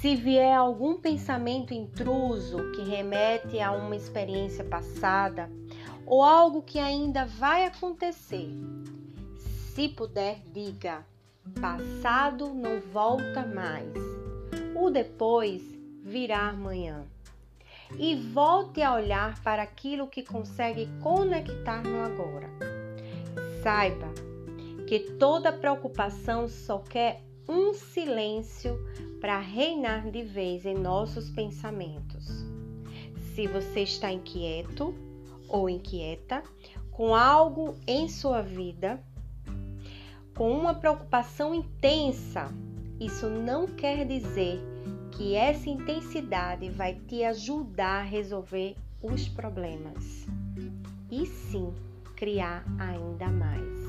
Se vier algum pensamento intruso que remete a uma experiência passada ou algo que ainda vai acontecer, se puder, diga: passado não volta mais. O depois virá amanhã. E volte a olhar para aquilo que consegue conectar no agora. Saiba que toda preocupação só quer um silêncio para reinar de vez em nossos pensamentos. Se você está inquieto ou inquieta com algo em sua vida, com uma preocupação intensa, isso não quer dizer que essa intensidade vai te ajudar a resolver os problemas, e sim criar ainda mais.